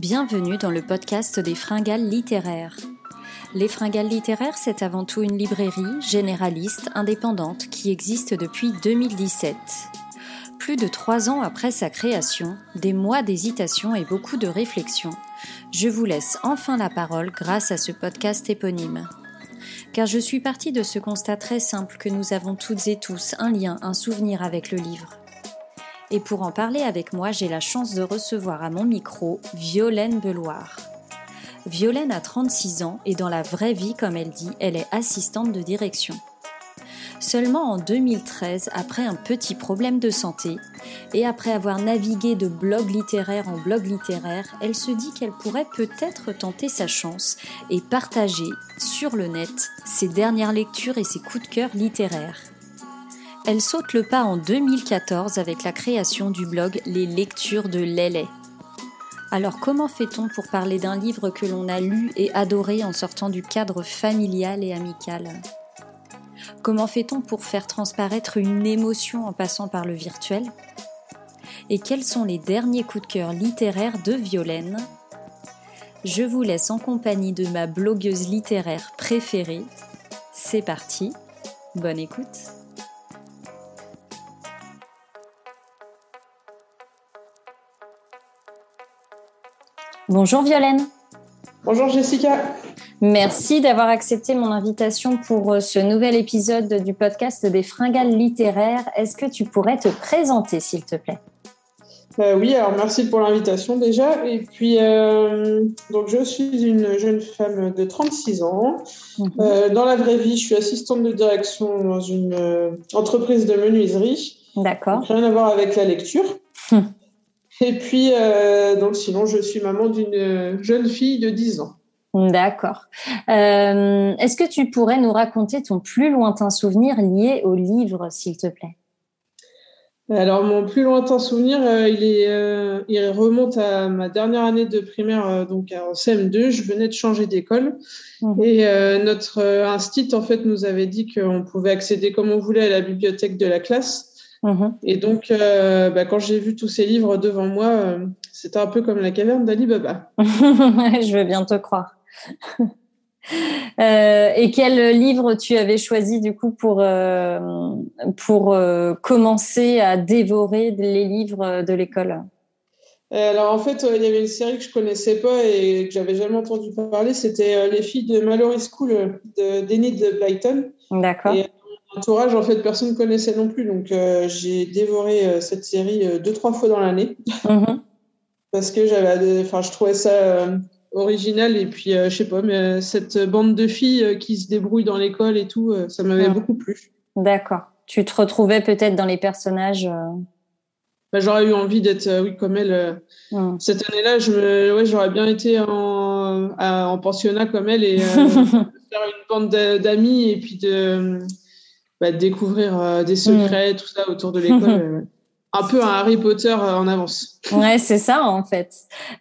Bienvenue dans le podcast des Fringales littéraires. Les Fringales littéraires, c'est avant tout une librairie généraliste indépendante qui existe depuis 2017. Plus de trois ans après sa création, des mois d'hésitation et beaucoup de réflexion, je vous laisse enfin la parole grâce à ce podcast éponyme. Car je suis partie de ce constat très simple que nous avons toutes et tous un lien, un souvenir avec le livre. Et pour en parler avec moi, j'ai la chance de recevoir à mon micro Violaine Beloir. Violaine a 36 ans et dans la vraie vie, comme elle dit, elle est assistante de direction. Seulement en 2013, après un petit problème de santé, et après avoir navigué de blog littéraire en blog littéraire, elle se dit qu'elle pourrait peut-être tenter sa chance et partager sur le net ses dernières lectures et ses coups de cœur littéraires. Elle saute le pas en 2014 avec la création du blog Les lectures de Lélé. Alors comment fait-on pour parler d'un livre que l'on a lu et adoré en sortant du cadre familial et amical? Comment fait-on pour faire transparaître une émotion en passant par le virtuel? Et quels sont les derniers coups de cœur littéraires de Violaine? Je vous laisse en compagnie de ma blogueuse littéraire préférée. C'est parti, bonne écoute Bonjour Violaine. Bonjour Jessica. Merci d'avoir accepté mon invitation pour euh, ce nouvel épisode du podcast des fringales littéraires. Est-ce que tu pourrais te présenter, s'il te plaît? Euh, Oui, alors merci pour l'invitation déjà. Et puis, euh, donc je suis une jeune femme de 36 ans. Mhm. dans la vraie vie, je suis assistante de direction dans une entreprise de menuiserie. D'accord. Rien à voir avec la lecture. Hum. Et puis, euh, donc sinon, je suis maman d'une jeune fille de 10 ans. D'accord. Euh, est-ce que tu pourrais nous raconter ton plus lointain souvenir lié au livre, s'il te plaît? Alors mon plus lointain souvenir, euh, il, est, il remonte à ma dernière année de primaire, donc en CM2. Je venais de changer d'école mmh. et notre institut en fait nous avait dit qu'on pouvait accéder comme on voulait à la bibliothèque de la classe. Mhm. Et donc, euh, bah, quand j'ai vu tous ces livres devant moi, euh, c'était un peu comme la caverne d'Ali Baba. je veux bien te croire. Euh, et quel livre tu avais choisi du coup pour pour commencer à dévorer les livres de l'école? Alors en fait, il y avait une série que je connaissais pas et que j'avais jamais entendu parler. C'était Les filles de Mallory School de Denise Blyton. D'accord entourage, en fait, personne ne connaissait non plus. Donc, euh, j'ai dévoré euh, cette série euh, deux, trois fois dans l'année. Mhm. Parce que j'avais, enfin, je trouvais ça original. Et puis, je sais pas, mais cette bande de filles qui se débrouillent dans l'école et tout, ça m'avait beaucoup plu. D'accord. Tu te retrouvais peut-être dans les personnages bah, J'aurais eu envie d'être, oui, comme elle. Mhm. Cette année-là, je ouais, j'aurais bien été en, en pensionnat comme elle et faire une bande d'amis et puis de bah, découvrir euh, des secrets, mm. tout ça autour de l'école. Euh, un peu un Harry Potter euh, en avance. Ouais, c'est ça en fait.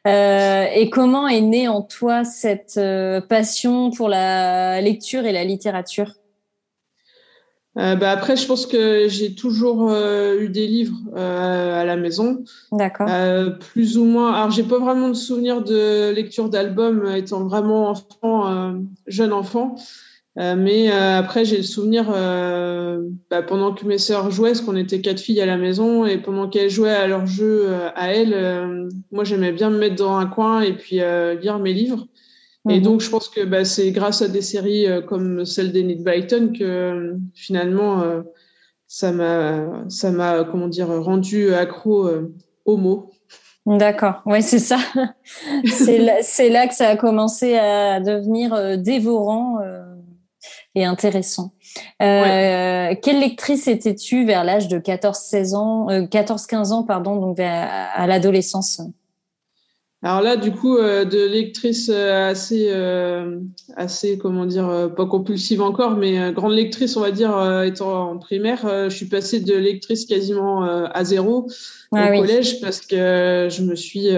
et comment est née en toi cette passion pour la lecture et la littérature? Bah après, je pense que j'ai toujours eu des livres à la maison. D'accord. plus ou moins. Alors, j'ai pas vraiment de souvenir de lecture d'albums étant vraiment enfant, jeune enfant. Euh, mais euh, après, j'ai le souvenir, euh, bah, pendant que mes sœurs jouaient, parce qu'on était quatre filles à la maison, et pendant qu'elles jouaient à leur jeu à elles, moi j'aimais bien me mettre dans un coin et puis lire mes livres. Et mhm. donc, je pense que bah, c'est grâce à des séries comme celle d'Enid Blyton que finalement, ça m'a, ça m'a, comment dire, rendu accro aux mots. D'accord, ouais, c'est ça. c'est là, là, que ça a commencé à devenir dévorant et intéressant. Euh, Quelle lectrice étais-tu vers l'âge de 14-16 ans, 14-15 euh, ans, pardon, donc à l'adolescence? Alors là, du coup, euh, de lectrice assez, assez, comment dire, pas compulsive encore, mais grande lectrice, on va dire, étant en primaire, je suis passée de lectrice quasiment à zéro ah au collège parce que je me suis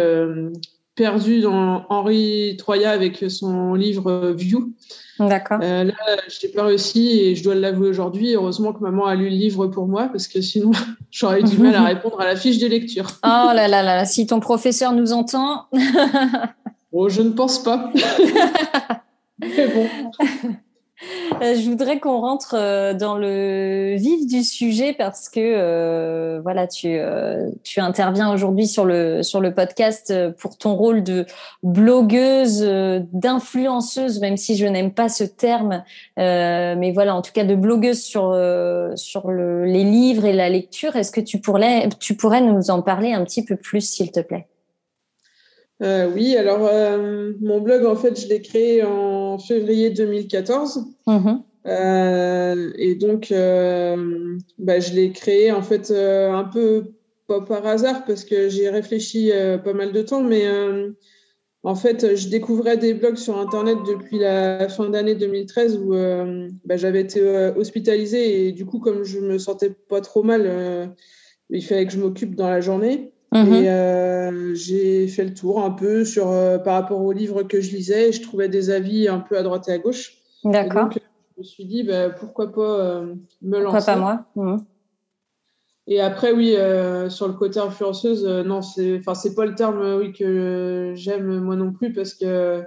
perdu dans Henri Troya avec son livre View. D'accord. Euh, là, je n'ai pas réussi et je dois l'avouer aujourd'hui. Heureusement que maman a lu le livre pour moi parce que sinon, j'aurais eu du mal à répondre à la fiche de lecture. Oh là là là, si ton professeur nous entend. oh, je ne pense pas. Mais bon. Euh, je voudrais qu'on rentre euh, dans le vif du sujet parce que euh, voilà, tu, tu interviens aujourd'hui sur le sur le podcast pour ton rôle de blogueuse, d'influenceuse, même si je n'aime pas ce terme, mais voilà, en tout cas de blogueuse sur sur le, les livres et la lecture. Est-ce que tu pourrais tu pourrais nous en parler un petit peu plus, s'il te plaît? Euh, oui, alors euh, mon blog, en fait, je l'ai créé en février 2014. Mm-hmm. Euh, et donc, bah, je l'ai créé en fait un peu pas par hasard parce que j'ai réfléchi pas mal de temps, mais en fait, je découvrais des blogs sur Internet depuis la fin d'année 2013 où bah, j'avais été hospitalisée et du coup, comme je me sentais pas trop mal, il fallait que je m'occupe dans la journée. Mhm. Et euh, j'ai fait le tour un peu sur, euh, par rapport aux livres que je lisais. Et je trouvais des avis un peu à droite et à gauche. D'accord. Donc, je me suis dit, bah, pourquoi pas euh, me lancer. Pourquoi pas moi? Mhm. Et après, oui, sur le côté influenceuse, non, c'est, enfin, c'est pas le terme, oui, que j'aime moi non plus parce que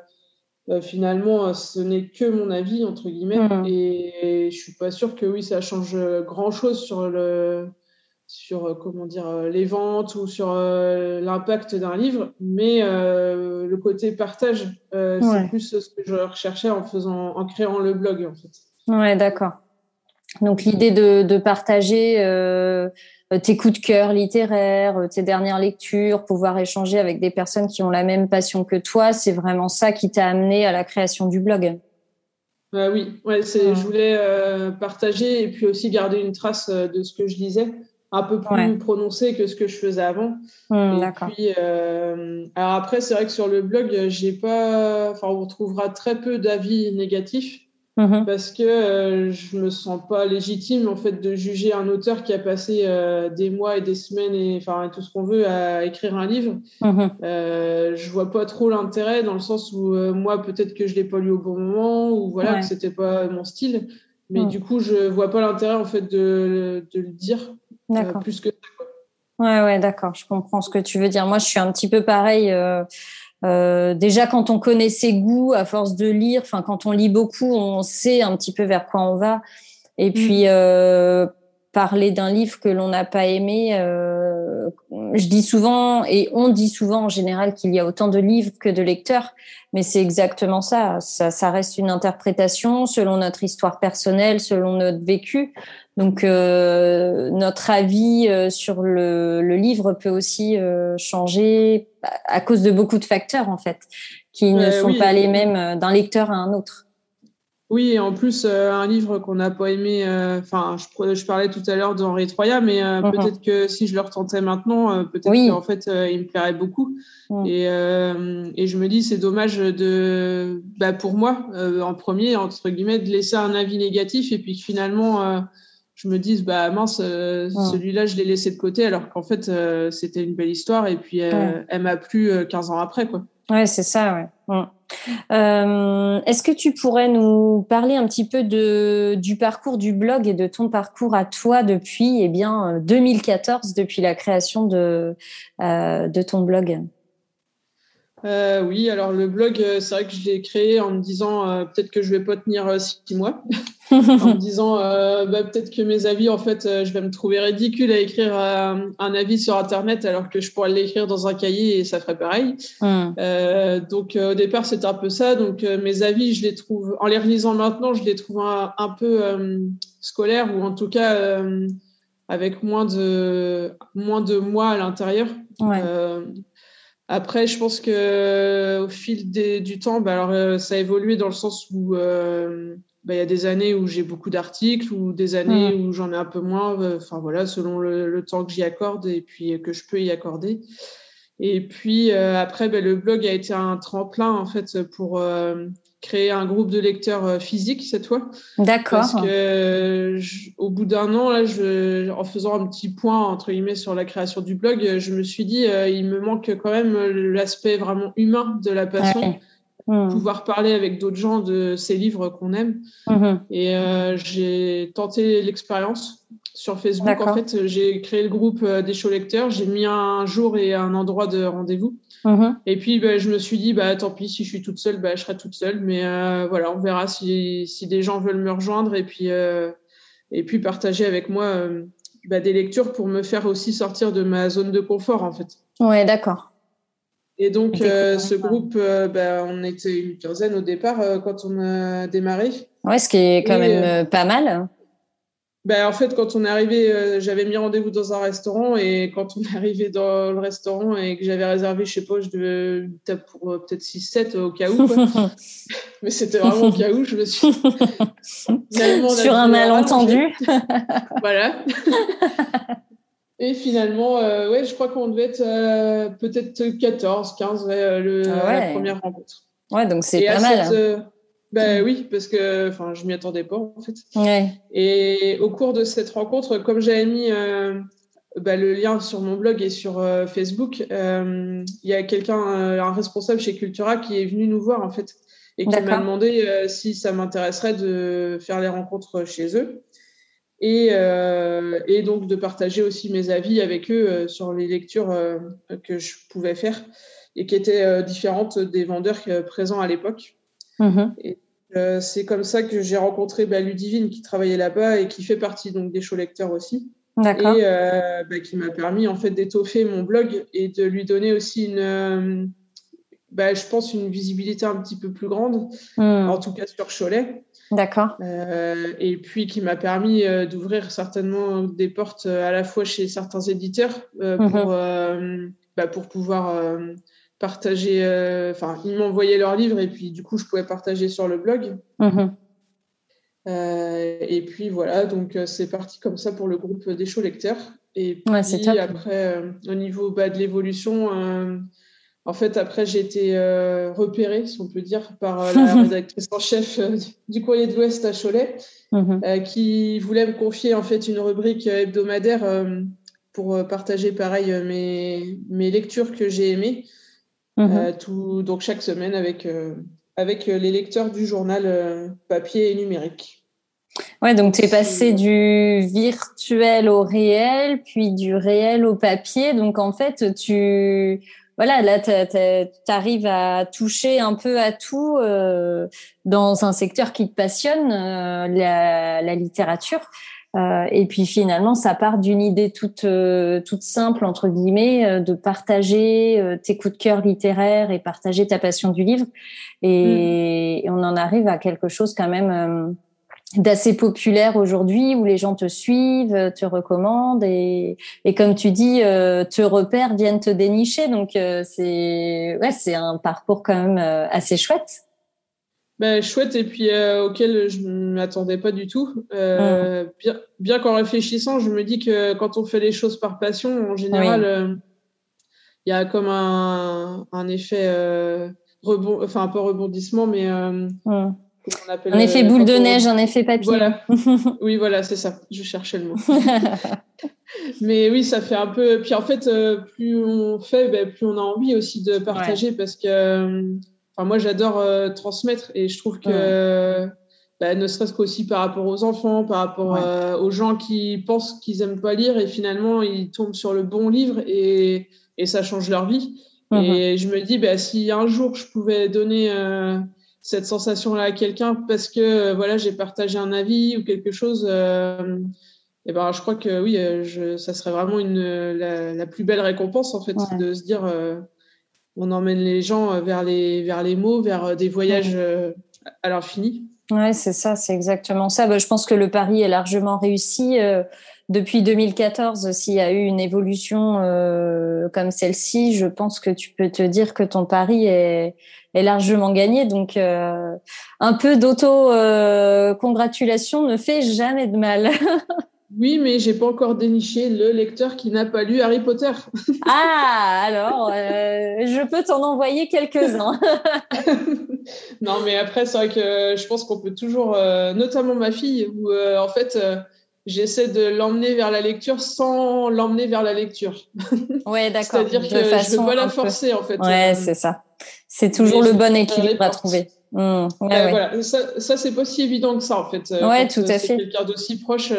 finalement, ce n'est que mon avis entre guillemets, mhm. et, et je suis pas sûre que oui, ça change grand chose sur le sur euh, comment dire euh, les ventes ou sur euh, l'impact d'un livre, mais le côté partage, c'est plus ce que je recherchais en faisant, en créant le blog en fait. Ouais, d'accord. Donc l'idée de, de, partager tes coups de cœur littéraires, tes dernières lectures, pouvoir échanger avec des personnes qui ont la même passion que toi, c'est vraiment ça qui t'a amené à la création du blog. oui, ouais, c'est, je voulais partager et puis aussi garder une trace de ce que je lisais un peu plus prononcé que ce que je faisais avant. Mmh, et puis, euh, alors après, c'est vrai que sur le blog, j'ai pas, enfin, on trouvera très peu d'avis négatifs mmh parce que euh, je me sens pas légitime en fait de juger un auteur qui a passé euh, des mois et des semaines et enfin tout ce qu'on veut à écrire un livre. Mmh je vois pas trop l'intérêt dans le sens où moi peut-être que je l'ai pas lu au bon moment ou voilà que c'était pas mon style. Mais du coup, je vois pas l'intérêt en fait de, de le dire D'accord. plus que Ouais, ouais, d'accord. Je comprends ce que tu veux dire. Moi, je suis un petit peu pareil. Euh, euh, déjà, quand on connaît ses goûts, à force de lire, enfin, quand on lit beaucoup, on sait un petit peu vers quoi on va. Et mm. puis, euh, parler d'un livre que l'on n'a pas aimé, euh, je dis souvent, et on dit souvent en général qu'il y a autant de livres que de lecteurs, mais c'est exactement ça. ça. Ça reste une interprétation selon notre histoire personnelle, selon notre vécu. Donc euh, notre avis euh, sur le, le, livre peut aussi euh, changer à cause de beaucoup de facteurs en fait, qui ne sont pas les mêmes d'un lecteur à un autre. Oui, et en plus, un livre qu'on n'a pas aimé, enfin, je, je, parlais tout à l'heure d'Henri Troya, mais mhm. peut-être que si je le retentais maintenant, peut-être qu'en fait, il me plairait beaucoup. Mhm. Et, et, je me dis, c'est dommage de, bah, pour moi, en premier, entre guillemets, de laisser un avis négatif et puis finalement, je me dise bah mince euh, celui-là je l'ai laissé de côté alors qu'en fait euh, c'était une belle histoire et puis euh, elle m'a plu 15 ans après quoi. Ouais, c'est ça ouais. Est-ce que tu pourrais nous parler un petit peu de du parcours du blog et de ton parcours à toi depuis eh bien 2014 depuis la création de de ton blog? Euh, oui, alors le blog, euh, c'est vrai que je l'ai créé en me disant euh, peut-être que je vais pas tenir six mois, en me disant bah, peut-être que mes avis, en fait, je vais me trouver ridicule à écrire un avis sur Internet alors que je pourrais l'écrire dans un cahier et ça ferait pareil. Hmm. donc au départ, c'était un peu ça. Donc mes avis, je les trouve, en les relisant maintenant, je les trouve un, un peu scolaires ou en tout cas avec moins de moins de moi à l'intérieur. Ouais. Après, je pense que au fil du temps, bah, alors, euh, ça a évolué dans le sens où euh, bah, il y a des années où j'ai beaucoup d'articles ou des années où j'en ai un peu moins. Euh, enfin voilà, selon le, temps que j'y accorde et puis que je peux y accorder. Et puis après, bah, le blog a été un tremplin en fait pour créé un groupe de lecteurs physiques cette fois. D'accord. Parce que au bout d'un an, là, je, en faisant un petit point entre guillemets sur la création du blog, je me suis dit, il me manque quand même l'aspect vraiment humain de la passion. Mmh. pouvoir parler avec d'autres gens de ces livres qu'on aime. Mmh. Et euh, j'ai tenté l'expérience sur Facebook. En fait, j'ai créé le groupe euh, des show lecteurs. J'ai mis un jour et un endroit de rendez-vous. Mmh. Et puis, bah, je me suis dit, bah, tant pis, si je suis toute seule, bah, je serai toute seule. Mais euh, voilà, on verra si, si des gens veulent me rejoindre et puis, et puis partager avec moi bah, des lectures pour me faire aussi sortir de ma zone de confort, en fait. Ouais, d'accord. Et donc, euh, ce groupe, euh, bah, on était une quinzaine au départ euh, quand on a démarré. Ouais, ce qui est quand même pas mal. Bah, en fait, quand on est arrivé, j'avais mis rendez-vous dans un restaurant et quand on est arrivé dans le restaurant et que j'avais réservé, je sais pas, je devais pour peut-être 6-7 au cas où. Mais c'était vraiment au cas où, je me suis. Sur un malentendu. voilà. Et finalement, euh, ouais, je crois qu'on devait être euh, peut-être 14, 15, ouais, le, ah la première rencontre. Ouais, donc c'est pas mal. Euh, ben oui, parce que enfin, je m'y attendais pas en fait. Ouais. Et au cours de cette rencontre, comme j'avais mis bah, le lien sur mon blog et sur Facebook, il y a quelqu'un, un responsable chez Cultura, qui est venu nous voir en fait et qui m'a demandé si ça m'intéresserait de faire les rencontres chez eux et, euh, et, donc de partager aussi mes avis avec eux euh, sur les lectures euh, que je pouvais faire et qui étaient différentes des vendeurs présents à l'époque. Et c'est comme ça que j'ai rencontré bah, Ludivine qui travaillait là-bas et qui fait partie donc des show lecteurs aussi. Et bah, qui m'a permis en fait d'étoffer mon blog et de lui donner aussi une, bah, je pense, une visibilité un petit peu plus grande, mm. en tout cas sur Cholet. D'accord. Euh, et puis qui m'a permis euh, d'ouvrir certainement des portes euh, à la fois chez certains éditeurs mhm. pour, pour pouvoir partager. Enfin, ils m'envoyaient leurs livres et puis du coup, je pouvais partager sur le blog. Mhm. et puis voilà, donc c'est parti comme ça pour le groupe des shows lecteurs. Et puis après, au niveau bah, de l'évolution, en fait, après, j'ai été euh, repérée, si on peut dire, par euh, la rédactrice en chef euh, du Courrier de l'Ouest à Cholet, mhm. qui voulait me confier en fait une rubrique hebdomadaire pour partager, pareil, mes, mes lectures que j'ai aimées, mhm. tout, donc chaque semaine avec, avec les lecteurs du journal papier et numérique. Ouais, donc tu es passé du virtuel au réel, puis du réel au papier. Donc en fait, tu voilà, là, tu arrives à toucher un peu à tout euh, dans un secteur qui te passionne, euh, la, la, littérature. Euh, et puis finalement, ça part d'une idée toute euh, toute simple entre guillemets, euh, de partager tes coups de cœur littéraires et partager ta passion du livre. Et, mm. et on en arrive à quelque chose quand même d'assez populaire aujourd'hui où les gens te suivent, te recommandent et, et comme tu dis, te repèrent, viennent te dénicher. Donc c'est ouais, c'est un parcours quand même assez chouette. Ben, chouette et puis auquel je ne m'attendais pas du tout. Mmh. Bien, bien qu'en réfléchissant, je me dis que quand on fait les choses par passion, en général, il y a comme un, un effet rebond, enfin un peu rebondissement, mais mmh. Un effet boule de neige, un effet papier. Voilà. oui, voilà, c'est ça. Je cherchais le mot. Mais oui, ça fait un peu. Puis en fait, euh, plus on fait, ben, plus on a envie aussi de partager parce que euh, enfin, moi, j'adore euh, transmettre et je trouve que. Ben, ne serait-ce qu'aussi par rapport aux enfants, par rapport aux gens qui pensent qu'ils aiment pas lire et finalement ils tombent sur le bon livre et, et ça change leur vie. Mhm. Et je me dis, ben, si un jour je pouvais donner cette sensation-là à quelqu'un parce que euh, voilà j'ai partagé un avis ou quelque chose. Euh, et ben je crois que oui, euh, je, ça serait vraiment une la, plus belle récompense en fait de se dire on emmène les gens vers les vers les mots, vers des voyages à l'infini. Ouais, c'est ça, c'est exactement ça. Bah, je pense que le pari est largement réussi depuis 2014, s'il y a eu une évolution euh, comme celle-ci, je pense que tu peux te dire que ton pari est, est largement gagné. Donc, euh, un peu d'auto-congratulation ne fait jamais de mal. Oui, mais j'ai pas encore déniché le lecteur qui n'a pas lu Harry Potter. ah, alors, euh, je peux t'en envoyer quelques-uns. non, mais après, c'est vrai que je pense qu'on peut toujours, euh, notamment ma fille, où euh, en fait, j'essaie de l'emmener vers la lecture sans l'emmener vers la lecture. Ouais, d'accord. C'est-à-dire que je ne veux pas la forcer, en fait. Ouais, c'est ça. C'est toujours le bon équilibre à trouver. Mmh. Ouais, Voilà, ça, ça c'est pas si évident que ça, en fait. Ouais, tout à fait. quelqu'un d'aussi proche.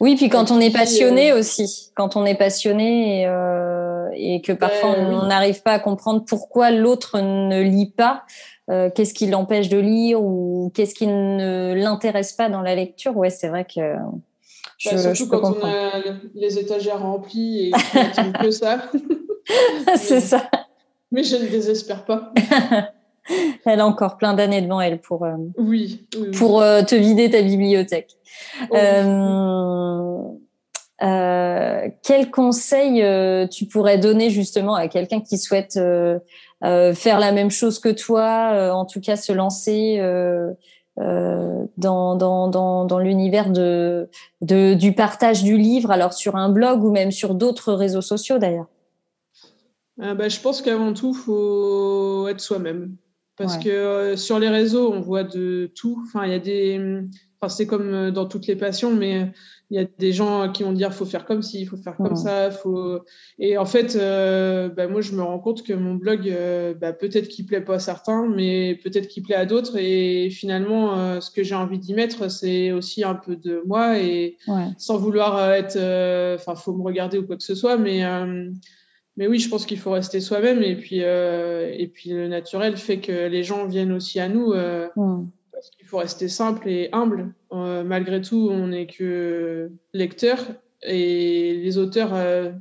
oui, puis quand on est passionné aussi, quand on est passionné. Euh et que parfois on n'arrive pas à comprendre pourquoi l'autre ne lit pas, euh, qu'est-ce qui l'empêche de lire ou qu'est-ce qui ne l'intéresse pas dans la lecture. Ouais, c'est vrai que je, bah, surtout quand on a les étagères remplies et que ça. c'est ça. Mais je ne désespère pas. elle a encore plein d'années devant elle pour, euh, oui, pour euh, te vider ta bibliothèque. Oh, euh, quel conseil tu pourrais donner justement à quelqu'un qui souhaite faire la même chose que toi, en tout cas se lancer dans, dans, dans, dans l'univers de, de, du partage du livre, alors sur un blog ou même sur d'autres réseaux sociaux d'ailleurs? Bah, Je pense qu'avant tout, il faut être soi-même. Parce que sur les réseaux, on voit de tout. Enfin, il y a des. Enfin, c'est comme dans toutes les passions, mais il y a des gens qui vont dire faut faire comme ci, il faut faire comme ça, faut et en fait euh, bah, moi je me rends compte que mon blog euh, bah, peut-être qu'il plaît pas à certains mais peut-être qu'il plaît à d'autres et finalement euh, ce que j'ai envie d'y mettre c'est aussi un peu de moi et sans vouloir être enfin faut me regarder ou quoi que ce soit mais mais oui, je pense qu'il faut rester soi-même et puis et puis le naturel fait que les gens viennent aussi à nous parce qu'il faut rester simple et humble. Euh, malgré tout, on n'est que lecteur et les auteurs euh,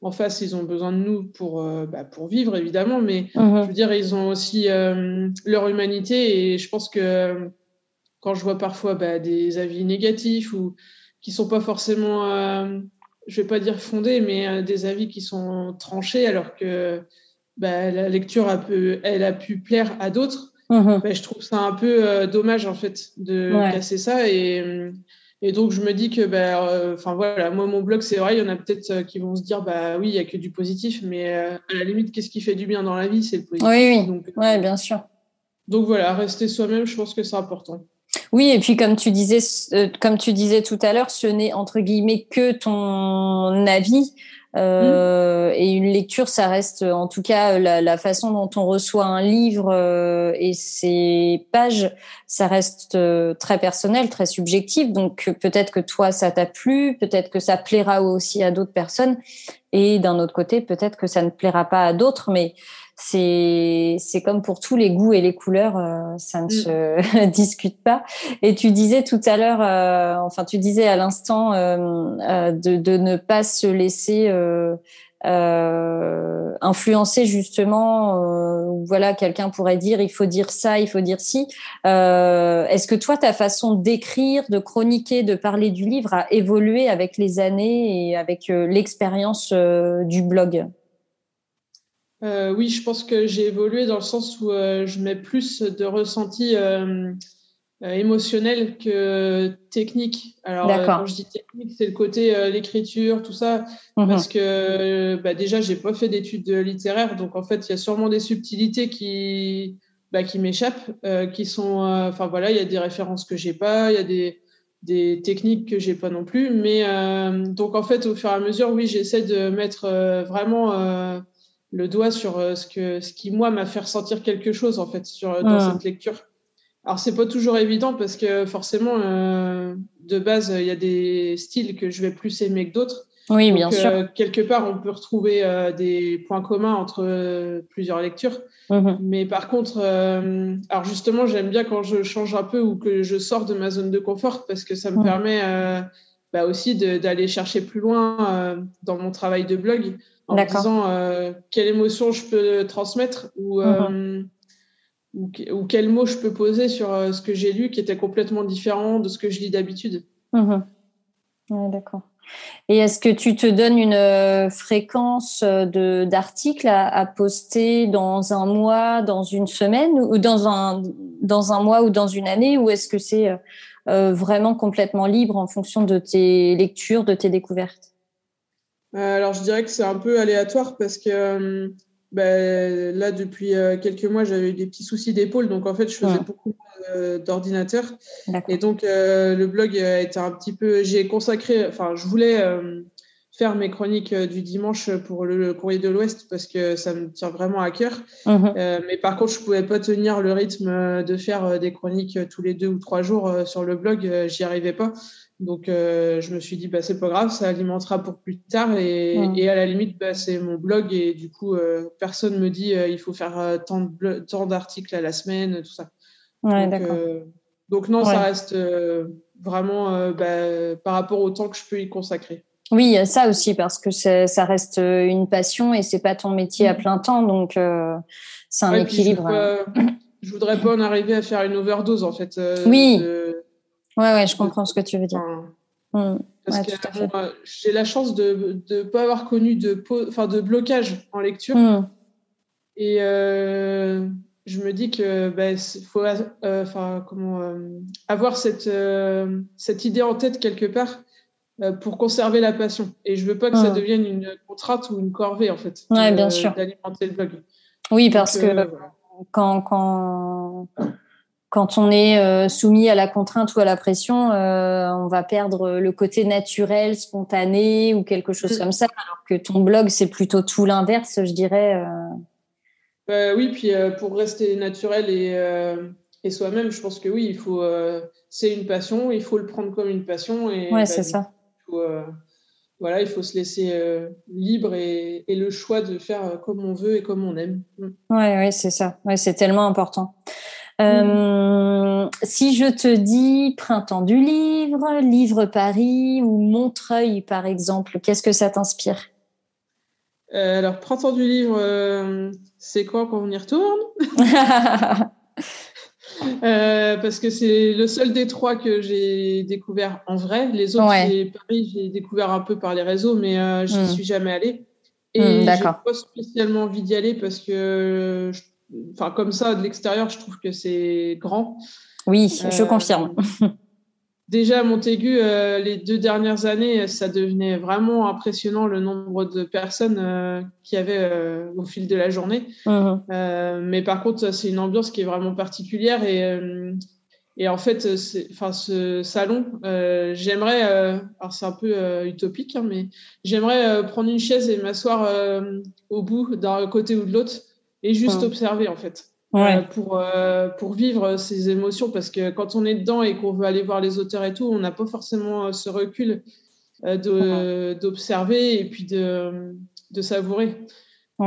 en face, ils ont besoin de nous pour, euh, bah, pour vivre, évidemment, mais mhm. je veux dire, ils ont aussi leur humanité et je pense que quand je vois parfois bah, des avis négatifs ou qui sont pas forcément, je vais pas dire fondés, mais des avis qui sont tranchés alors que bah, la lecture a pu, elle a pu plaire à d'autres. Mhm. Ben, je trouve ça un peu euh, dommage en fait de casser ça. Et, euh, et donc je me dis que ben enfin voilà moi mon blog c'est vrai il y en a peut-être qui vont se dire bah oui il y a que du positif mais à la limite qu'est-ce qui fait du bien dans la vie c'est le positif. Oui oui. Donc, ouais, bien sûr. donc voilà rester soi-même je pense que c'est important oui, et puis comme tu disais, comme tu disais tout à l'heure, ce n'est entre guillemets que ton avis. Euh, et une lecture, ça reste en tout cas la, la façon dont on reçoit un livre euh, et ses pages, ça reste euh, très personnel, très subjectif. Donc peut-être que toi ça t'a plu, peut-être que ça plaira aussi à d'autres personnes, et d'un autre côté peut-être que ça ne plaira pas à d'autres. Mais c'est c'est comme pour tous les goûts et les couleurs, euh, ça ne mm. se discute pas. Et tu disais tout à l'heure, euh, enfin tu disais à l'instant euh, de, de ne pas se laisser influencer justement. voilà, quelqu'un pourrait dire il faut dire ça, il faut dire ci. Est-ce que toi ta façon d'écrire, de chroniquer, de parler du livre a évolué avec les années et avec l'expérience du blog? Euh, oui, je pense que j'ai évolué dans le sens où euh, je mets plus de ressenti euh, émotionnel que technique. Alors, quand je dis technique, c'est le côté l'écriture, tout ça, mhm. parce que bah, déjà, j'ai pas fait d'études littéraires, donc en fait, il y a sûrement des subtilités qui, bah, qui m'échappent, qui sont, enfin voilà, il y a des références que j'ai pas, il y a des des techniques que j'ai pas non plus, mais donc en fait, au fur et à mesure, oui, j'essaie de mettre vraiment le doigt sur euh, ce que ce qui moi m'a fait ressentir quelque chose en fait sur euh, dans ah. cette lecture. Alors c'est pas toujours évident parce que forcément euh, de base il y a des styles que je vais plus aimer que d'autres. Oui, bien sûr. quelque part on peut retrouver des points communs entre plusieurs lectures. Mm-hmm. Mais par contre, alors justement j'aime bien quand je change un peu ou que je sors de ma zone de confort parce que ça me mm. permet bah, aussi d'aller chercher plus loin dans mon travail de blog en disant euh, quelle émotion je peux transmettre ou, euh, mhm. ou, ou, quel mot je peux poser sur euh, ce que j'ai lu qui était complètement différent de ce que je lis d'habitude. Mhm. D'accord. Et est-ce que tu te donnes une fréquence d'articles à, à, poster dans un mois, dans une semaine, ou dans un dans un mois ou dans une année, ou est-ce que c'est vraiment complètement libre en fonction de tes lectures, de tes découvertes euh, alors, je dirais que c'est un peu aléatoire parce que, euh, ben, là, depuis quelques mois, j'avais eu des petits soucis d'épaule. Donc, en fait, je faisais beaucoup d'ordinateur. Et donc, le blog a été un petit peu. J'ai consacré. Enfin, je voulais faire mes chroniques euh, du dimanche pour le, courrier de l'Ouest parce que ça me tient vraiment à cœur. Mhm. Euh, mais par contre, je pouvais pas tenir le rythme euh, de faire des chroniques tous les deux ou trois jours sur le blog. J'y arrivais pas. Donc, je me suis dit, bah, c'est pas grave, ça alimentera pour plus tard. Et, mhm. et à la limite, bah, c'est mon blog. Et du coup, personne me dit, il faut faire tant d'articles à la semaine, tout ça. Ouais, donc, non, ça reste vraiment bah, par rapport au temps que je peux y consacrer. Oui, il y a ça aussi parce que ça reste euh, une passion et c'est pas ton métier à mm. plein temps, donc euh, c'est un équilibre. Je, voudrais pas en arriver à faire une overdose en fait. Euh, oui. Ouais, ouais, je comprends ce que tu veux dire. Mm. Parce que j'ai la chance de ne pas avoir connu de, enfin, de blocage en lecture. Mm. Et je me dis que bah, faut comment avoir cette, cette idée en tête quelque part euh, pour conserver la passion. Et je veux pas que ça devienne une contrainte ou une corvée, en fait. Ouais, bien sûr. D'alimenter le blog. Oui, parce que euh, quand, quand, quand on est euh, soumis à la contrainte ou à la pression, on va perdre le côté naturel, spontané ou quelque chose mm. comme ça, alors que ton blog, c'est plutôt tout l'inverse, je dirais. Bah oui, puis pour rester naturel et, et soi-même, je pense que oui, il faut. c'est une passion, il faut le prendre comme une passion. Et, ouais, c'est ça. Euh, voilà, il faut se laisser euh, libre et, le choix de faire euh, comme on veut et comme on aime. Mm. Oui, ouais, c'est ça. Ouais, c'est tellement important. Si je te dis Printemps du livre, Livre Paris ou Montreuil, par exemple, qu'est-ce que ça t'inspire? Alors, Printemps du livre, c'est quoi quand on y retourne Euh, parce que c'est le seul des trois que j'ai découvert en vrai. Les autres, Paris, j'ai découvert un peu par les réseaux, mais euh, je n'y hmm. suis jamais allée. Et hmm, j'ai pas spécialement envie d'y aller parce que, enfin, comme ça, de l'extérieur, je trouve que c'est grand. Oui, je euh, confirme. Déjà, à Montaigu, euh, les deux dernières années, ça devenait vraiment impressionnant le nombre de personnes euh, qu'il y avait euh, au fil de la journée. Mhm. mais par contre, c'est une ambiance qui est vraiment particulière et, et en fait, enfin, ce salon, j'aimerais, alors c'est un peu utopique, hein, mais j'aimerais prendre une chaise et m'asseoir au bout d'un côté ou de l'autre et juste observer en fait. Euh, pour, euh, pour vivre ces émotions. Parce que quand on est dedans et qu'on veut aller voir les auteurs et tout, on n'a pas forcément euh, ce recul d'observer et puis de, de savourer.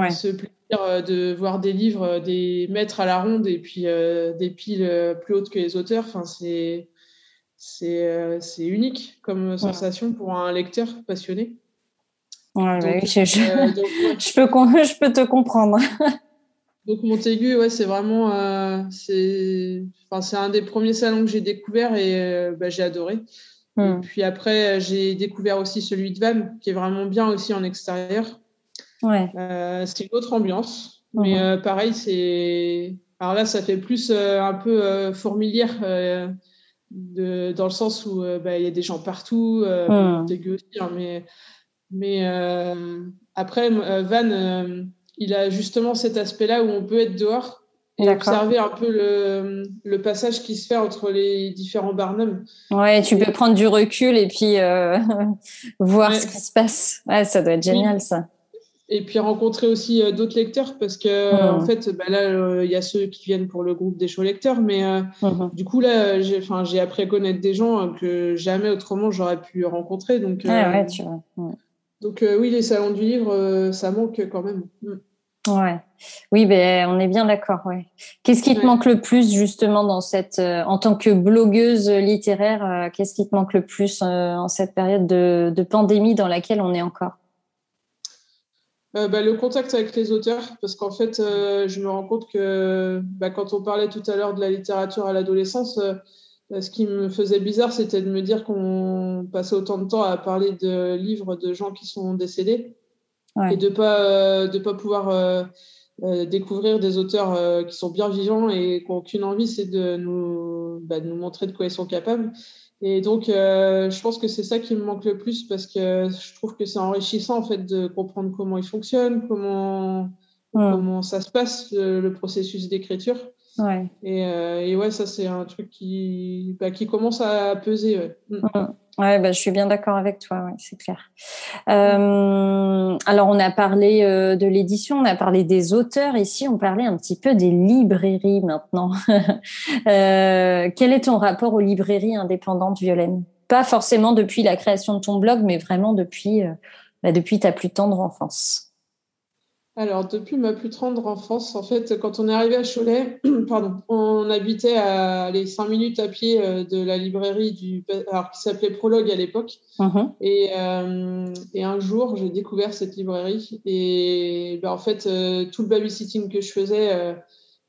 Ce plaisir de voir des livres, des maîtres à la ronde et puis des piles plus hautes que les auteurs. Enfin, c'est c'est unique comme sensation pour un lecteur passionné. je, je, peux, je peux te comprendre. Donc Montaigu, ouais, c'est vraiment euh, c'est enfin, un des premiers salons que j'ai découvert et euh, bah, j'ai adoré. Et hmm. puis après, j'ai découvert aussi celui de Vannes, qui est vraiment bien aussi en extérieur. Ouais. Euh, c'est une autre ambiance, mais hmm. pareil, c'est alors là, ça fait plus un peu fourmilière de... dans le sens où bah, il y a des gens partout, mmh. dégueu aussi, hein, mais mais après Vannes il a justement cet aspect-là où on peut être dehors et observer un peu le, le, passage qui se fait entre les différents barnums. Ouais, tu peux prendre du recul et puis euh, voir ce qui se passe. Ouais, ça doit être génial ça. Et puis rencontrer aussi euh, d'autres lecteurs parce que mmh. en fait, bah là, euh, il y a ceux qui viennent pour le groupe des chauds lecteurs, mais mmh. du coup là, j'ai, j'ai appris à connaître des gens que jamais autrement j'aurais pu rencontrer. Donc, ouais, tu vois. Donc oui, les salons du livre, ça manque quand même. Mmh. Ouais. Oui, ben, on est bien d'accord. Ouais. Qu'est-ce qui te manque le plus justement dans cette, euh, en tant que blogueuse littéraire, euh, qu'est-ce qui te manque le plus euh, en cette période de, de, pandémie dans laquelle on est encore? Bah, Le contact avec les auteurs, parce qu'en fait, je me rends compte que bah, quand on parlait tout à l'heure de la littérature à l'adolescence, ce qui me faisait bizarre, c'était de me dire qu'on passait autant de temps à parler de livres de gens qui sont décédés et de pas euh, de pas pouvoir euh, euh, découvrir des auteurs qui sont bien vivants et qui n'ont aucune envie, c'est de nous, bah, de nous montrer de quoi ils sont capables. Et donc, je pense que c'est ça qui me manque le plus parce que je trouve que c'est enrichissant en fait de comprendre comment ils fonctionnent, comment mm. comment ça se passe, le, processus d'écriture. Ouais. Et, et, ouais, ça, c'est un truc qui, bah, qui commence à peser. Ouais. Mm. Ouais, bah, je suis bien d'accord avec toi, ouais, c'est clair. Euh, alors, on a parlé euh, de l'édition, on a parlé des auteurs. Ici, on parlait un petit peu des librairies maintenant. euh, quel est ton rapport aux librairies indépendantes, Violaine? Pas forcément depuis la création de ton blog, mais vraiment depuis, euh, bah, depuis ta plus tendre enfance. Alors, depuis ma plus tendre enfance, en fait, quand on est arrivé à Cholet, pardon, on habitait à les cinq minutes à pied euh, de la librairie du, alors, qui s'appelait Prologue à l'époque. Uh-huh. Et, euh, et, un jour, j'ai découvert cette librairie. Et ben, en fait, euh, tout le babysitting que je faisais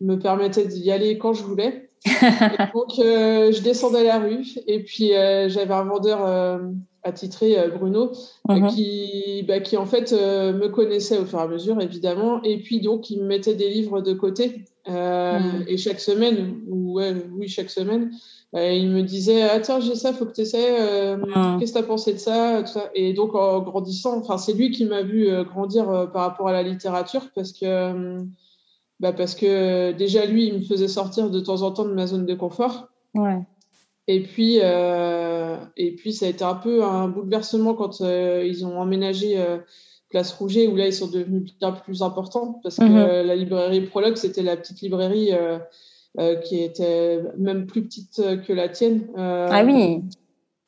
me permettait d'y aller quand je voulais. donc, je descendais la rue et puis j'avais un vendeur attitré euh, Bruno, euh, mhm. qui, bah, qui en fait euh, me connaissait au fur et à mesure, évidemment, et puis donc il me mettait des livres de côté. Mhm. Et chaque semaine, ou oui, chaque semaine, il me disait Attends, j'ai ça, faut que tu essaies, mhm. qu'est-ce que tu as pensé de ça, Et donc en grandissant, enfin, c'est lui qui m'a vu grandir par rapport à la littérature, parce que, bah, parce que déjà lui, il me faisait sortir de temps en temps de ma zone de confort. Ouais. Et puis, euh, et puis, ça a été un peu un bouleversement quand euh, ils ont emménagé euh, Place Rouget, où là, ils sont devenus bien plus importants, parce que mhm. la librairie Prologue, c'était la petite librairie qui était même plus petite que la tienne. ah oui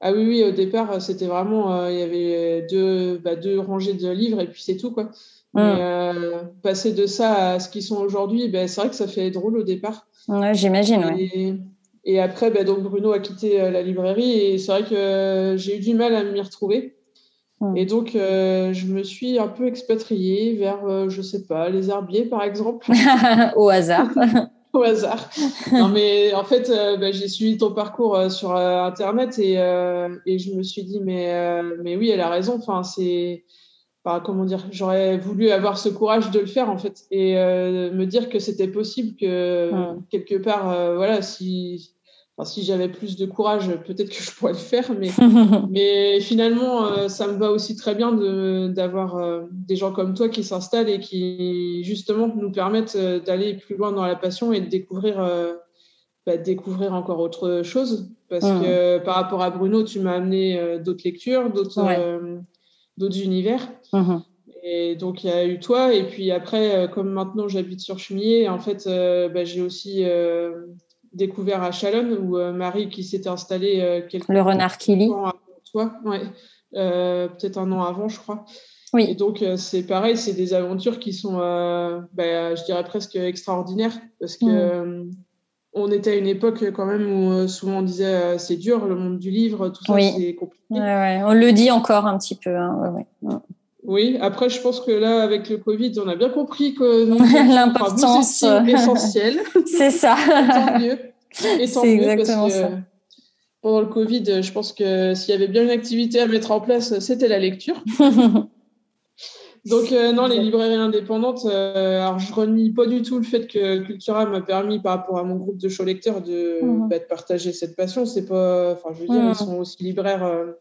ah oui, oui, au départ, c'était vraiment, il y avait deux, bah, deux rangées de livres et puis c'est tout, quoi. Mhm. passer de ça à ce qu'ils sont aujourd'hui, ben, c'est vrai que ça fait drôle au départ. Ouais, j'imagine, ouais. Et après, bah, donc Bruno a quitté euh, la librairie et c'est vrai que euh, j'ai eu du mal à m'y retrouver. Et donc, euh, je me suis un peu expatriée vers, je sais pas, les herbiers, par exemple. Au hasard. Au hasard. non, mais en fait, bah, j'ai suivi ton parcours sur Internet et, et, je me suis dit, mais, mais oui, elle a raison. Enfin, c'est. comment dire J'aurais voulu avoir ce courage de le faire, en fait, et me dire que c'était possible que, quelque part, voilà, si si j'avais plus de courage, peut-être que je pourrais le faire, mais, mais finalement, euh, ça me va aussi très bien d'avoir euh, des gens comme toi qui s'installent et qui justement nous permettent euh, d'aller plus loin dans la passion et de découvrir, bah, découvrir encore autre chose. Parce que par rapport à Bruno, tu m'as amené d'autres lectures, d'autres univers. Mhm. Et donc, il y a eu toi. Et puis après, comme maintenant j'habite sur Chemillé, en fait, bah, j'ai aussi découvert à Chalonne, où euh, Marie, qui s'était installée euh, quelques Le renard Kili. toi, ouais, euh, peut-être un an avant, je crois. Oui. Et donc, c'est pareil, c'est des aventures qui sont, bah, je dirais presque extraordinaires, parce que mm. on était à une époque quand même où souvent on disait c'est dur, le monde du livre, tout ça, c'est compliqué. Ouais, on le dit encore un petit peu. Hein, mm. Oui, après, je pense que là, avec le Covid, on a bien compris que l'importance essentielle. C'est ça. tant mieux. Et tant mieux exactement parce que ça. pendant le Covid, je pense que s'il y avait bien une activité à mettre en place, c'était la lecture. Donc, euh, non, les librairies indépendantes, euh, alors je renie pas du tout le fait que Cultura m'a permis, par rapport à mon groupe de show lecteurs, de, mhm. bah, de partager cette passion. C'est pas, enfin, je veux dire, ils mhm. sont aussi libraires. Euh,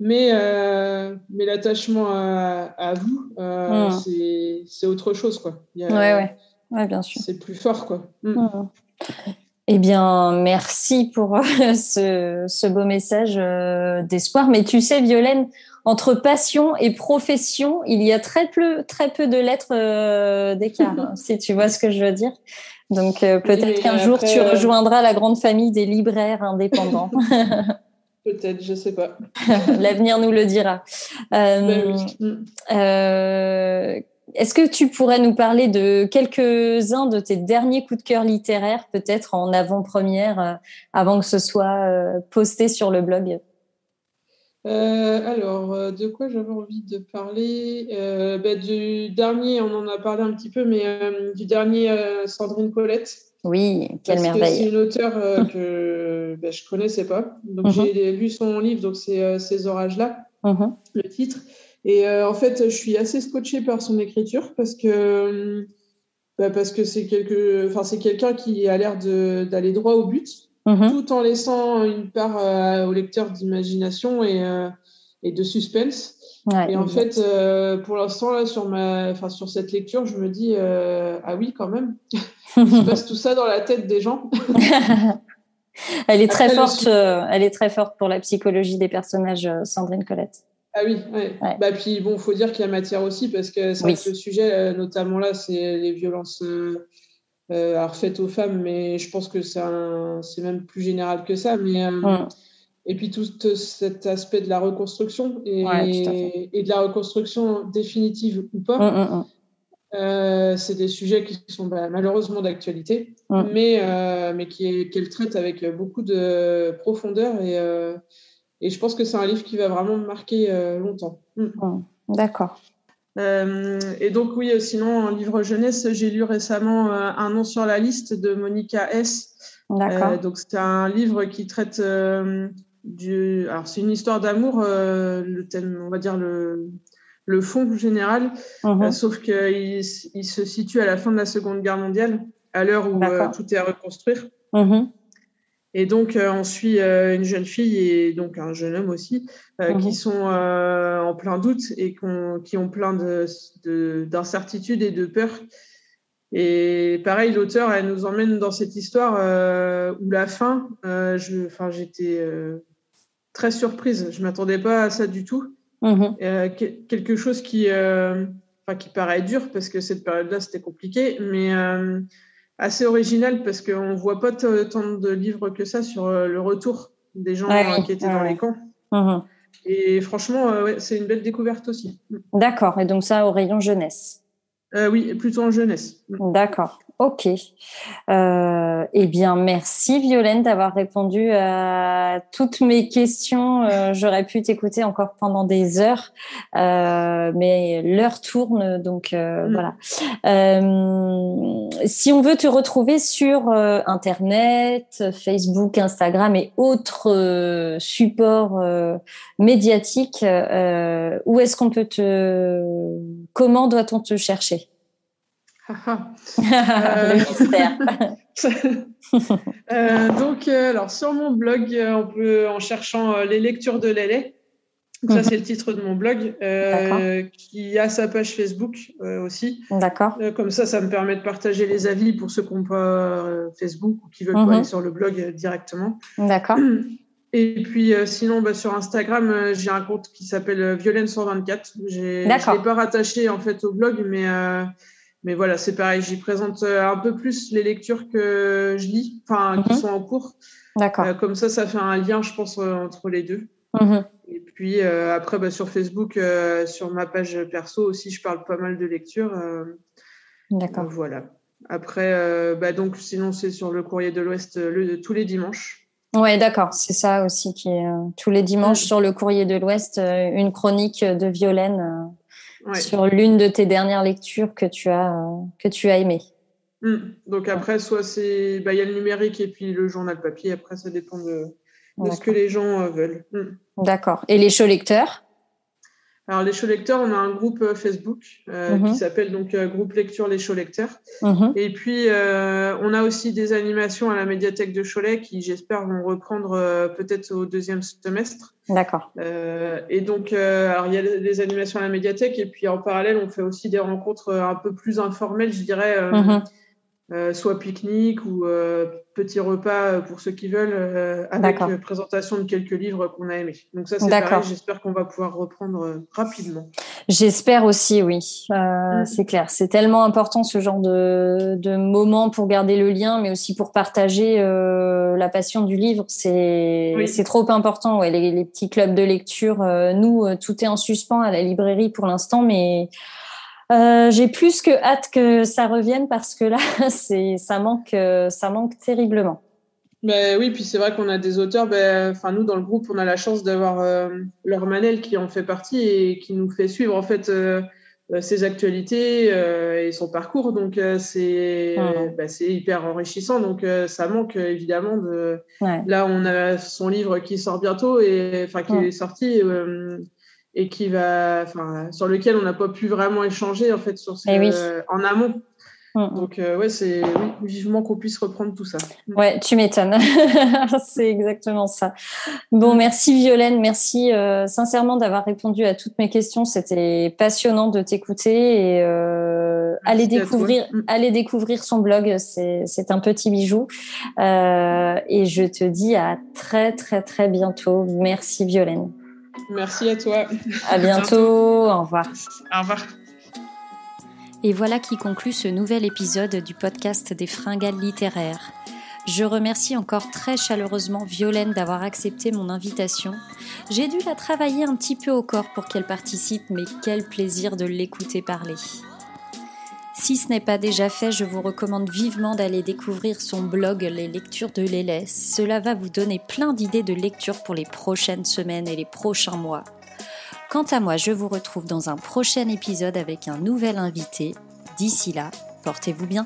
mais, euh, mais l'attachement à, vous, euh, mmh. c'est autre chose. Quoi. Oui, ouais, ouais. bien sûr. C'est plus fort. Quoi. Mmh. Mmh. Eh bien, merci pour euh, ce, ce beau message d'espoir. Mais tu sais, Violaine, entre passion et profession, il y a très peu, très peu de lettres d'écart, hein, si tu vois ce que je veux dire. Donc, peut-être qu'un jour, tu rejoindras la grande famille des libraires indépendants. Peut-être, je sais pas. L'avenir nous le dira. Euh, ben euh, est-ce que tu pourrais nous parler de quelques-uns de tes derniers coups de cœur littéraires, peut-être en avant-première, euh, avant que ce soit posté sur le blog? Alors, de quoi j'avais envie de parler? Ben, Du dernier, on en a parlé un petit peu, mais du dernier Sandrine Colette. Oui, quelle merveille. C'est une auteure euh, que ben, je connaissais pas. Donc mhm. j'ai lu son livre, donc c'est euh, Ces orages-là, mhm. le titre. Et euh, en fait, je suis assez scotchée par son écriture parce que parce que c'est quelque, enfin c'est quelqu'un qui a l'air d'aller droit au but, mhm. tout en laissant une part au lecteur d'imagination et, et de suspense. Et en fait, euh, pour l'instant, là, sur, ma... enfin, sur cette lecture, je me dis euh, Ah oui, quand même. Il se passe tout ça dans la tête des gens. elle, est très forte, euh, elle est très forte pour la psychologie des personnages, Sandrine Colette. Ah oui, ouais. Bah, puis bon, il faut dire qu'il y a matière aussi, parce que c'est le sujet, notamment là, c'est les violences alors faites aux femmes, mais je pense que c'est même plus général que ça. Mais. Mm. Et puis tout cet aspect de la reconstruction et, et de la reconstruction définitive ou pas, mm, mm, mm. Euh, c'est des sujets qui sont bah, malheureusement d'actualité, mais, euh, mais qui qu'elle traite avec beaucoup de profondeur et, euh, et je pense que c'est un livre qui va vraiment me marquer longtemps. D'accord. et donc oui, sinon un livre jeunesse, j'ai lu récemment Un nom sur la liste de Monica S. D'accord. donc c'est un livre qui traite alors c'est une histoire d'amour, euh, le thème, on va dire le, le fond général, mhm. euh, sauf qu'il il se situe à la fin de la Seconde Guerre mondiale, à l'heure où euh, tout est à reconstruire. Mhm. Et donc, on suit une jeune fille et donc un jeune homme aussi, qui sont en plein doute et qui ont plein d'incertitudes de, et de peurs. Et pareil, l'auteur, elle nous emmène dans cette histoire où la fin, je, j'étais très surprise. Je ne m'attendais pas à ça du tout. Mhm. Euh, quelque chose qui, euh, qui paraît dur parce que cette période-là, c'était compliqué, mais euh, assez original parce qu'on ne voit pas tant de livres que ça sur le retour des gens qui étaient dans les camps. Mhm. Et franchement, c'est une belle découverte aussi. D'accord. Et donc ça, au rayon jeunesse Oui, plutôt en jeunesse. D'accord. Ok. Euh, eh bien, merci Violaine d'avoir répondu à toutes mes questions. Euh, j'aurais pu t'écouter encore pendant des heures, euh, mais l'heure tourne, donc euh, mm. voilà. si on veut te retrouver sur Internet, Facebook, Instagram et autres supports médiatiques, où est-ce qu'on peut te, comment doit-on te chercher? euh, euh, donc, euh, alors sur mon blog, on peut, en cherchant les lectures de Lélé, ça mhm. c'est le titre de mon blog, qui a sa page Facebook aussi. D'accord. comme ça, ça me permet de partager les avis pour ceux qui n'ont pas Facebook ou qui veulent mhm. aller sur le blog directement. D'accord. Et puis sinon, bah, sur Instagram, j'ai un compte qui s'appelle Violaine124. Je ne l'ai pas rattaché en fait au blog, mais mais voilà, c'est pareil, j'y présente euh, un peu plus les lectures que je lis, enfin, qui mhm. sont en cours. D'accord. Euh, comme ça, ça fait un lien, je pense, euh, entre les deux. Mhm. Et puis après, bah, sur Facebook, sur ma page perso aussi, je parle pas mal de lectures. D'accord. voilà. Après, bah, donc, sinon, c'est sur le Courrier de l'Ouest le, tous les dimanches. Oui, d'accord. C'est ça aussi qui est tous les dimanches sur le Courrier de l'Ouest, une chronique de Violaine sur l'une de tes dernières lectures que tu as, que tu as aimé. Hmm. Donc après, soit c'est, bah, il y a le numérique et puis le journal papier. Après, ça dépend de, de ce que les gens euh, veulent. Hmm. D'accord. Et les shows lecteurs? Alors, les shows lecteurs, on a un groupe euh, Facebook euh, qui mhm. s'appelle donc euh, Groupe Lecture Les Shows Lecteurs. Mhm. Et puis, on a aussi des animations à la médiathèque de Cholet qui, j'espère, vont reprendre peut-être au deuxième semestre. D'accord. et donc, alors, il y a des animations à la médiathèque et puis en parallèle, on fait aussi des rencontres un peu plus informelles, je dirais. Mhm. Euh, soit pique-nique ou euh, petit repas euh, pour ceux qui veulent, avec présentation de quelques livres qu'on a aimés. Donc ça, c'est pareil, j'espère qu'on va pouvoir reprendre rapidement. J'espère aussi, oui. Mm. C'est clair, c'est tellement important ce genre de, de moment pour garder le lien, mais aussi pour partager la passion du livre. C'est c'est trop important, ouais, les, les, petits clubs de lecture. nous, tout est en suspens à la librairie pour l'instant, mais euh, j'ai plus que hâte que ça revienne parce que là, c'est ça manque, euh, ça manque terriblement. Ben oui, puis c'est vrai qu'on a des auteurs. Ben, enfin nous dans le groupe, on a la chance d'avoir euh, Laure Manel qui en fait partie et qui nous fait suivre en fait euh, ses actualités et son parcours. Donc c'est ben, c'est hyper enrichissant. Donc ça manque évidemment de. Là, on a son livre qui sort bientôt et enfin qui est sorti et qui va, enfin, sur lequel on n'a pas pu vraiment échanger en fait sur ce, eh en amont. Mm. Donc, euh, ouais, c'est vivement qu'on puisse reprendre tout ça. Mm. Ouais, tu m'étonnes. c'est exactement ça. Bon, merci Violaine. Merci euh, sincèrement d'avoir répondu à toutes mes questions. C'était passionnant de t'écouter et euh, aller découvrir, mm. aller découvrir son blog. C'est un petit bijou. et je te dis à très, très, très bientôt. Merci Violaine. Merci à toi. À bientôt. Au revoir. Au revoir. Et voilà qui conclut ce nouvel épisode du podcast des fringales littéraires. Je remercie encore très chaleureusement Violaine d'avoir accepté mon invitation. J'ai dû la travailler un petit peu au corps pour qu'elle participe, mais quel plaisir de l'écouter parler. Si ce n'est pas déjà fait, je vous recommande vivement d'aller découvrir son blog Les lectures de Lélès. Cela va vous donner plein d'idées de lecture pour les prochaines semaines et les prochains mois. Quant à moi, je vous retrouve dans un prochain épisode avec un nouvel invité. D'ici là, portez-vous bien.